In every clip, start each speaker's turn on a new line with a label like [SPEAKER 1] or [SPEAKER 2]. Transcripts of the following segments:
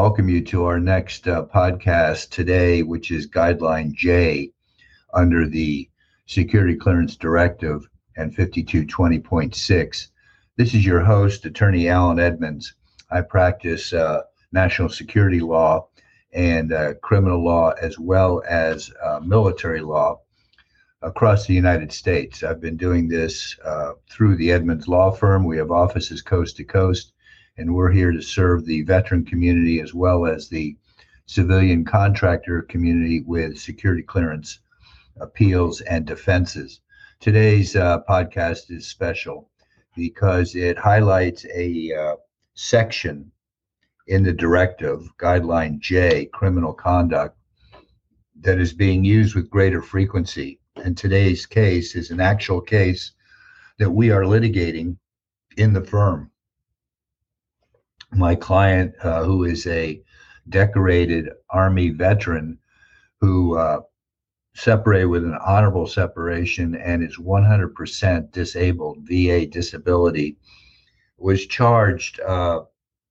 [SPEAKER 1] Welcome you to our next uh, podcast today, which is Guideline J under the Security Clearance Directive and 5220.6. This is your host, Attorney Alan Edmonds. I practice uh, national security law and uh, criminal law as well as uh, military law across the United States. I've been doing this uh, through the Edmonds Law Firm. We have offices coast to coast, and we're here to serve the veteran community as well as the civilian contractor community with security clearance appeals and defenses. Today's uh, podcast is special because it highlights a uh, section in the directive, Guideline J, criminal conduct, that is being used with greater frequency. And today's case is an actual case that we are litigating in the firm. My client, uh, who is a decorated Army veteran who uh, separated with an honorable separation and is 100% disabled, VA disability, was charged uh,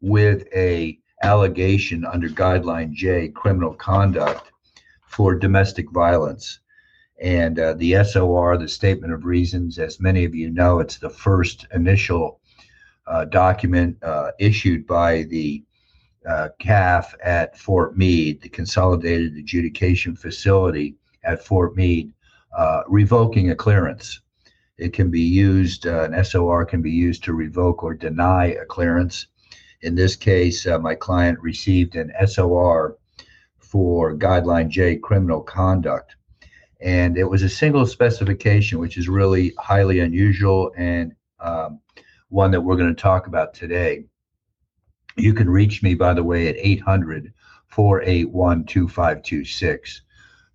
[SPEAKER 1] with a allegation under guideline J, criminal conduct for domestic violence. And uh, the SOR, the statement of reasons, as many of you know, it's the first initial document uh, issued by the uh, CAF at Fort Meade, the Consolidated Adjudication Facility at Fort Meade, uh, revoking a clearance. It can be used, uh, an SOR can be used to revoke or deny a clearance. In this case, uh, my client received an SOR for Guideline J criminal conduct. And it was a single specification, which is really highly unusual and um, one that we're going to talk about today. You can reach me, by the way, at 800 481 2526.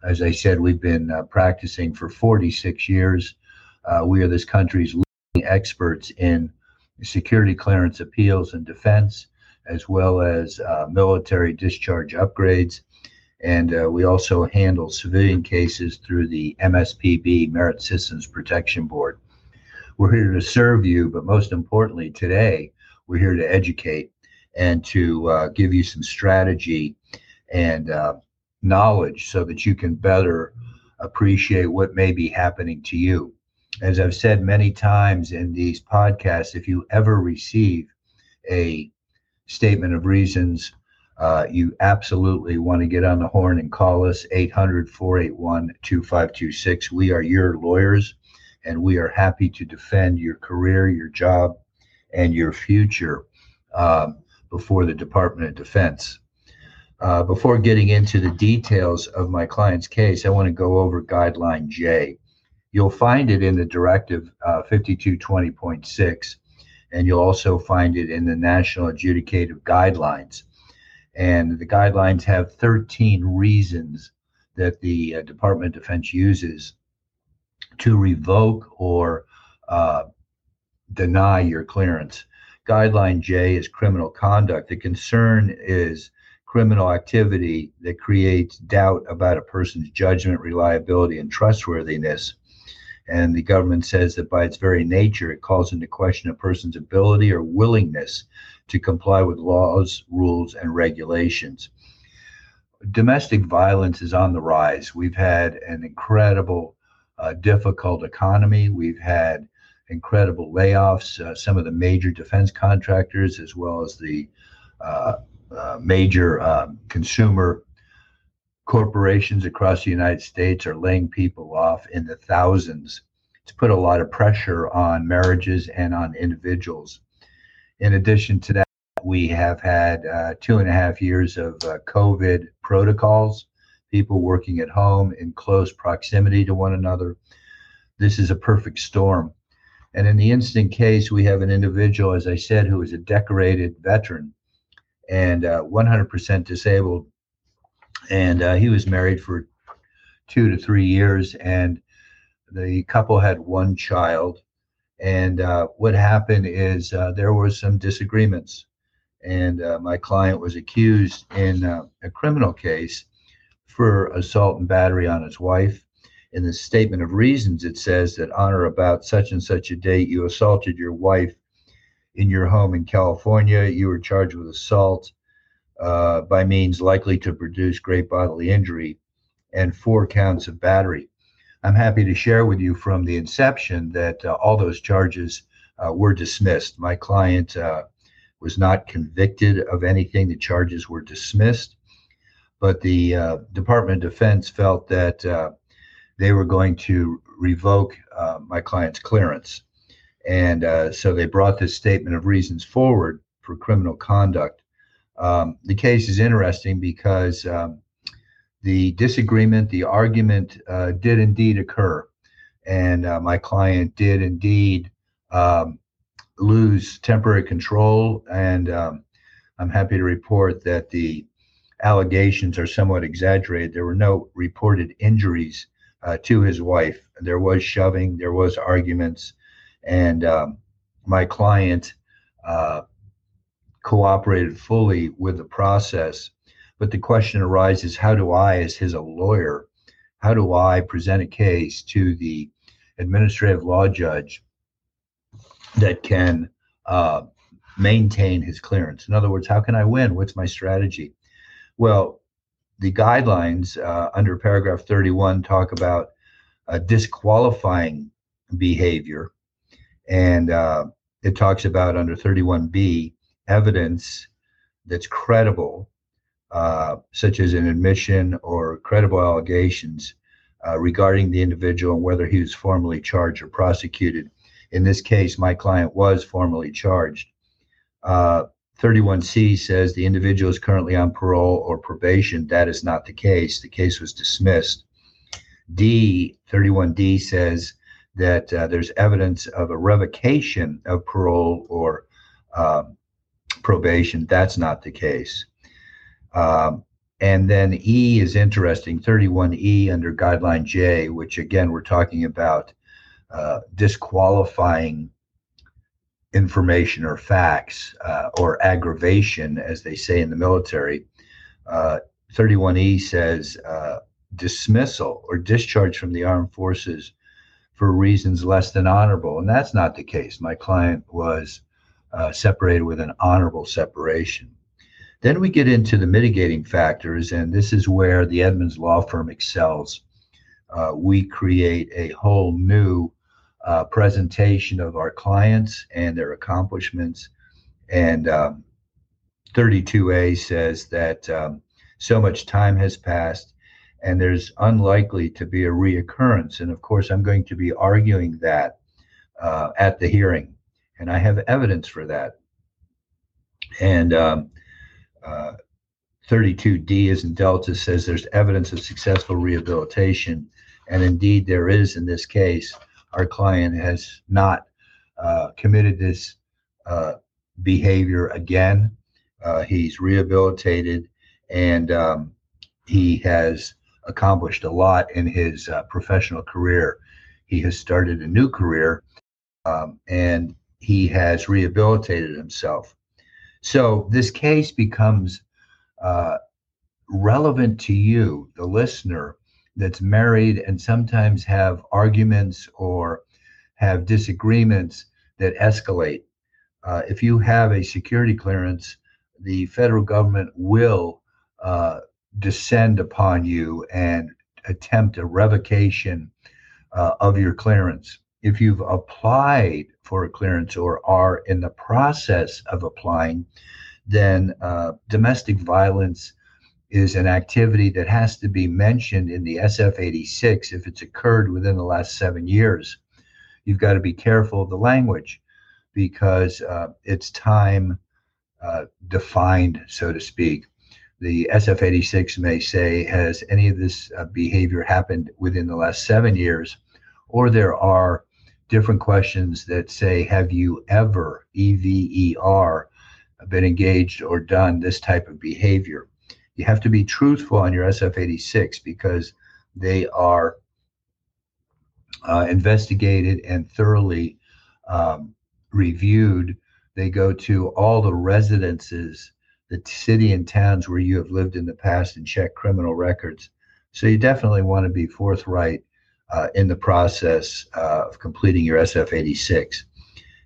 [SPEAKER 1] As I said, we've been uh, practicing for 46 years. Uh, we are this country's leading experts in security clearance appeals and defense, as well as uh, military discharge upgrades. And uh, we also handle civilian cases through the MSPB, Merit Systems Protection Board. We're here to serve you, but most importantly, today, we're here to educate and to uh, give you some strategy and uh, knowledge so that you can better appreciate what may be happening to you as I've said many times in these podcasts, if you ever receive a statement of reasons, uh, you absolutely want to get on the horn and call us 800 481 2526. We are your lawyers and we are happy to defend your career, your job, and your future um, before the Department of Defense. Uh, before getting into the details of my client's case, I want to go over Guideline J. You'll find it in the directive uh, 5220.6, and you'll also find it in the National Adjudicative Guidelines. And the guidelines have 13 reasons that the uh, Department of Defense uses to revoke or uh, deny your clearance. Guideline J is criminal conduct. The concern is criminal activity that creates doubt about a person's judgment, reliability, and trustworthiness. And the government says that by its very nature, it calls into question a person's ability or willingness to comply with laws, rules, and regulations. Domestic violence is on the rise. We've had an incredible, uh, difficult economy. We've had incredible layoffs. Uh, some of the major defense contractors, as well as the uh, uh major um, consumer corporations across the United States are laying people off in the thousands to put a lot of pressure on marriages and on individuals. In addition to that, we have had uh, two and a half years of uh, COVID protocols, people working at home in close proximity to one another. This is a perfect storm. And in the instant case, we have an individual, as I said, who is a decorated veteran and uh, 100% disabled and uh, he was married for two to three years, and the couple had one child. And uh, what happened is uh, there were some disagreements, and uh, my client was accused in uh, a criminal case for assault and battery on his wife. In the statement of reasons, it says that on or about such and such a date, you assaulted your wife in your home in California. You were charged with assault uh, by means likely to produce great bodily injury, and four counts of battery. I'm happy to share with you from the inception that uh, all those charges uh, were dismissed. My client uh, was not convicted of anything. The charges were dismissed, but the uh, Department of Defense felt that uh, they were going to revoke uh, my client's clearance. And so they brought this statement of reasons forward for criminal conduct. Um, the case is interesting because um, the disagreement, the argument uh, did indeed occur. And uh, my client did indeed um, lose temporary control. And um, I'm happy to report that the allegations are somewhat exaggerated. There were no reported injuries uh, to his wife. There was shoving, there was arguments, and um, my client uh, cooperated fully with the process. But the question arises how do I, as his lawyer, how do I present a case to the administrative law judge that can uh, maintain his clearance? In other words, how can I win? What's my strategy? Well, the guidelines uh, under paragraph 31 talk about uh, disqualifying behavior. And uh, it talks about under 31B evidence that's credible, uh, such as an admission or credible allegations uh, regarding the individual and whether he was formally charged or prosecuted. In this case, my client was formally charged. Uh, 31C says the individual is currently on parole or probation. That is not the case. The case was dismissed. D, 31D says that uh, there's evidence of a revocation of parole or um, probation. That's not the case. Um, and then E is interesting, 31E under guideline J, which again, we're talking about uh, disqualifying information or facts uh, or aggravation, as they say in the military. Uh, 31E says uh, dismissal or discharge from the armed forces for reasons less than honorable. And that's not the case. My client was uh, separated with an honorable separation. Then we get into the mitigating factors, and this is where the Edmonds Law Firm excels. Uh, we create a whole new uh, presentation of our clients and their accomplishments. And um, 32A says that um, so much time has passed and there's unlikely to be a reoccurrence. And of course, I'm going to be arguing that uh, at the hearing and I have evidence for that. And um, uh, 32D is in Delta says there's evidence of successful rehabilitation, and indeed there is in this case. Our client has not uh, committed this uh, behavior again. Uh, he's rehabilitated, and um, he has accomplished a lot in his uh, professional career. He has started a new career, um, and he has rehabilitated himself. So this case becomes uh, relevant to you, the listener, that's married and sometimes have arguments or have disagreements that escalate. Uh, if you have a security clearance, the federal government will uh, descend upon you and attempt a revocation uh, of your clearance if you've applied for a clearance or are in the process of applying, then uh, domestic violence is an activity that has to be mentioned in the SF 86 if it's occurred within the last seven years. You've got to be careful of the language because uh, it's time uh, defined, so to speak. The SF 86 may say, Has any of this uh, behavior happened within the last seven years? Or there are different questions that say, Have you ever, E V E R, been engaged or done this type of behavior? You have to be truthful on your SF 86 because they are uh, investigated and thoroughly um, reviewed. They go to all the residences, the city and towns where you have lived in the past and check criminal records. So you definitely want to be forthright uh, in the process uh, of completing your SF 86.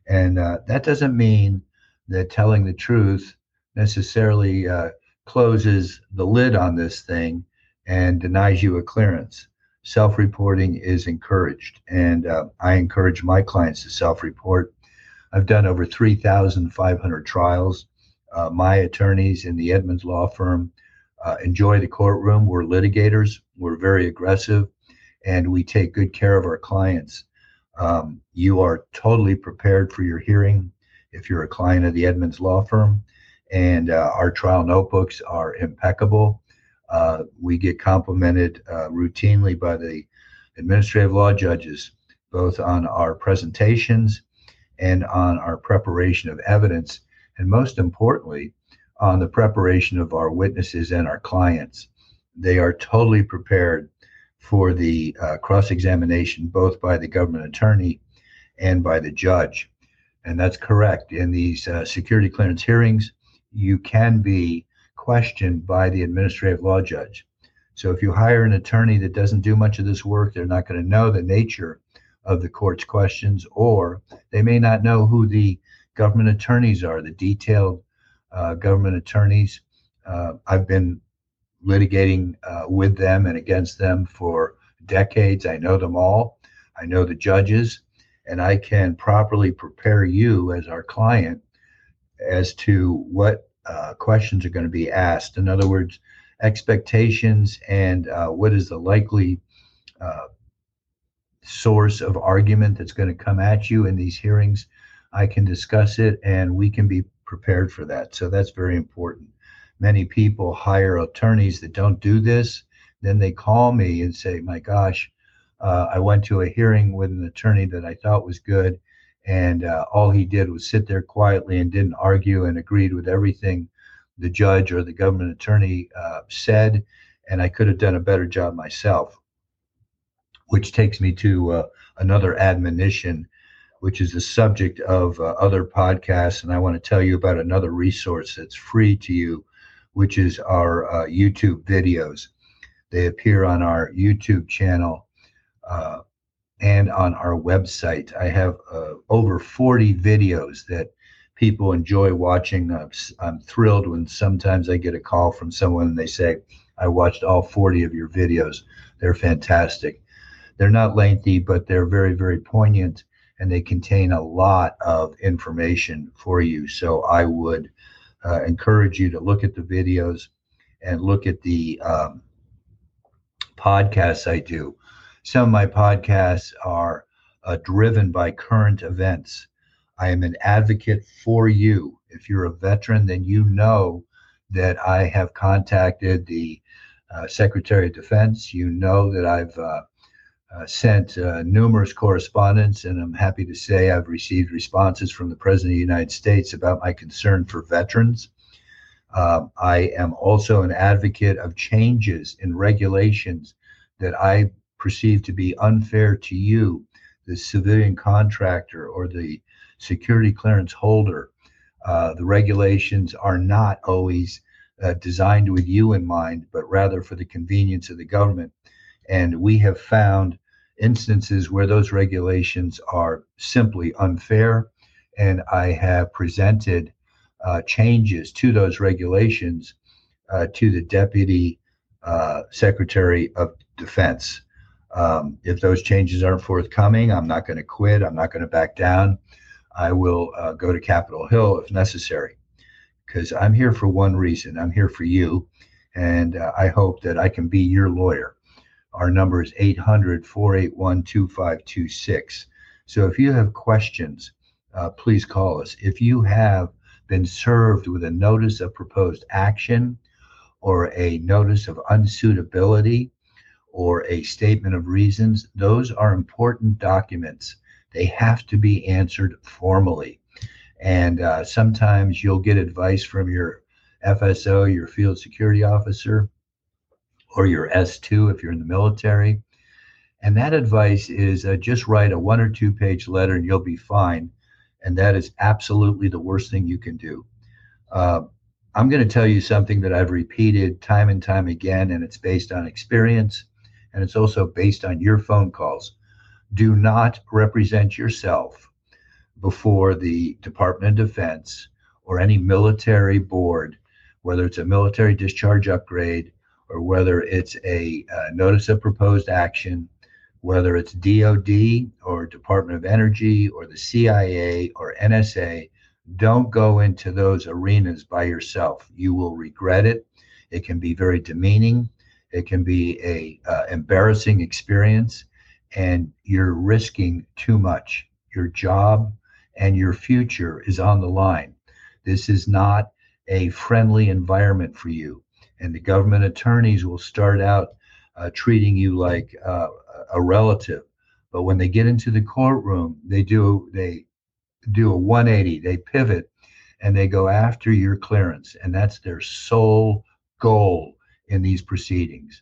[SPEAKER 1] And uh, that doesn't mean that telling the truth necessarily uh, closes the lid on this thing and denies you a clearance. Self reporting is encouraged, and uh, I encourage my clients to self report. I've done over 3,500 trials. Uh, my attorneys in the Edmonds law firm uh, enjoy the courtroom. We're litigators, we're very aggressive, and we take good care of our clients. Um, you are totally prepared for your hearing if you're a client of the Edmonds law firm, and uh, our trial notebooks are impeccable. Uh, we get complimented uh, routinely by the administrative law judges, both on our presentations and on our preparation of evidence, and most importantly, on the preparation of our witnesses and our clients. They are totally prepared for the uh, cross examination, both by the government attorney and by the judge. And that's correct. In these uh, security clearance hearings, you can be questioned by the administrative law judge. So if you hire an attorney that doesn't do much of this work, they're not going to know the nature of the court's questions, or they may not know who the government attorneys are, the detailed uh, government attorneys. Uh, I've been litigating uh, with them and against them for decades. I know them all. I know the judges, and I can properly prepare you as our client as to what uh, questions are going to be asked. In other words, expectations and uh, what is the likely uh, source of argument that's going to come at you in these hearings. I can discuss it and we can be prepared for that. So that's very important. Many people hire attorneys that don't do this. Then they call me and say, My gosh, uh, I went to a hearing with an attorney that I thought was good and uh, all he did was sit there quietly and didn't argue and agreed with everything the judge or the government attorney uh, said and i could have done a better job myself. Which takes me to uh, another admonition which is the subject of uh, other podcasts and i want to tell you about another resource that's free to you which is our uh, youtube videos. They appear on our youtube channel uh, and on our website. I have uh, over 40 videos that people enjoy watching. Uh, I'm thrilled when sometimes I get a call from someone and they say, I watched all 40 of your videos. They're fantastic. They're not lengthy, but they're very, very poignant and they contain a lot of information for you. So I would uh, encourage you to look at the videos and look at the um, podcasts I do some of my podcasts are uh, driven by current events. I am an advocate for you. If you're a veteran, then you know that I have contacted the uh, Secretary of Defense. You know that I've uh, uh sent uh, numerous correspondence, and I'm happy to say I've received responses from the President of the United States about my concern for veterans. Um, I am also an advocate of changes in regulations that I perceived to be unfair to you, the civilian contractor or the security clearance holder. Uh, the regulations are not always uh, designed with you in mind, but rather for the convenience of the government. And we have found instances where those regulations are simply unfair. And I have presented uh, changes to those regulations uh, to the Deputy uh, Secretary of Defense. Um, if those changes aren't forthcoming, I'm not going to quit. I'm not going to back down. I will uh, go to Capitol Hill if necessary because I'm here for one reason. I'm here for you. And uh, I hope that I can be your lawyer. Our number is 800 481 2526. So if you have questions, uh, please call us. If you have been served with a notice of proposed action or a notice of unsuitability, or a statement of reasons, those are important documents. They have to be answered formally. And uh, sometimes you'll get advice from your FSO, your field security officer, or your S2 if you're in the military. And that advice is uh, just write a one or two page letter and you'll be fine. And that is absolutely the worst thing you can do. Uh, I'm going to tell you something that I've repeated time and time again, and it's based on experience and it's also based on your phone calls. Do not represent yourself before the Department of Defense or any military board whether it's a military discharge upgrade or whether it's a uh, notice of proposed action, whether it's DOD or Department of Energy or the CIA or NSA, don't go into those arenas by yourself. You will regret it. It can be very demeaning. It can be a uh, embarrassing experience, and you're risking too much. Your job and your future is on the line. This is not a friendly environment for you, and the government attorneys will start out uh, treating you like uh, a relative. But when they get into the courtroom, they do they do a 180, they pivot, and they go after your clearance, and that's their sole goal in these proceedings.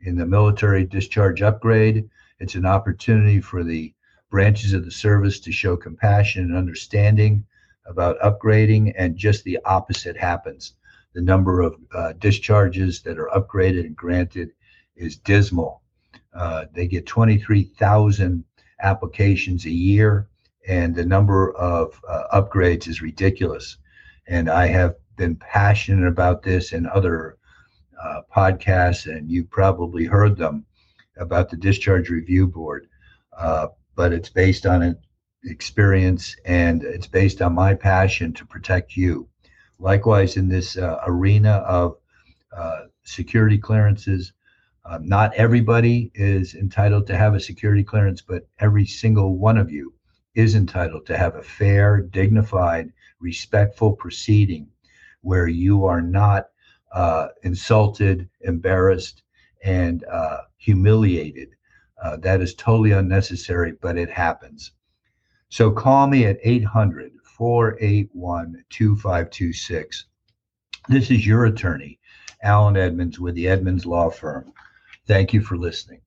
[SPEAKER 1] In the military discharge upgrade, it's an opportunity for the branches of the service to show compassion and understanding about upgrading, and just the opposite happens. The number of uh, discharges that are upgraded and granted is dismal. Uh, they get 23,000 applications a year, and the number of uh, upgrades is ridiculous. And I have been passionate about this in other uh, podcasts, and you probably heard them about the Discharge Review Board. Uh, but it's based on an experience and it's based on my passion to protect you. Likewise, in this uh, arena of uh, security clearances, um, not everybody is entitled to have a security clearance, but every single one of you is entitled to have a fair, dignified, respectful proceeding where you are not uh, insulted, embarrassed, and uh, humiliated. Uh, that is totally unnecessary, but it happens. So call me at 800 481 2526. This is your attorney, Alan Edmonds with the Edmonds Law Firm. Thank you for listening.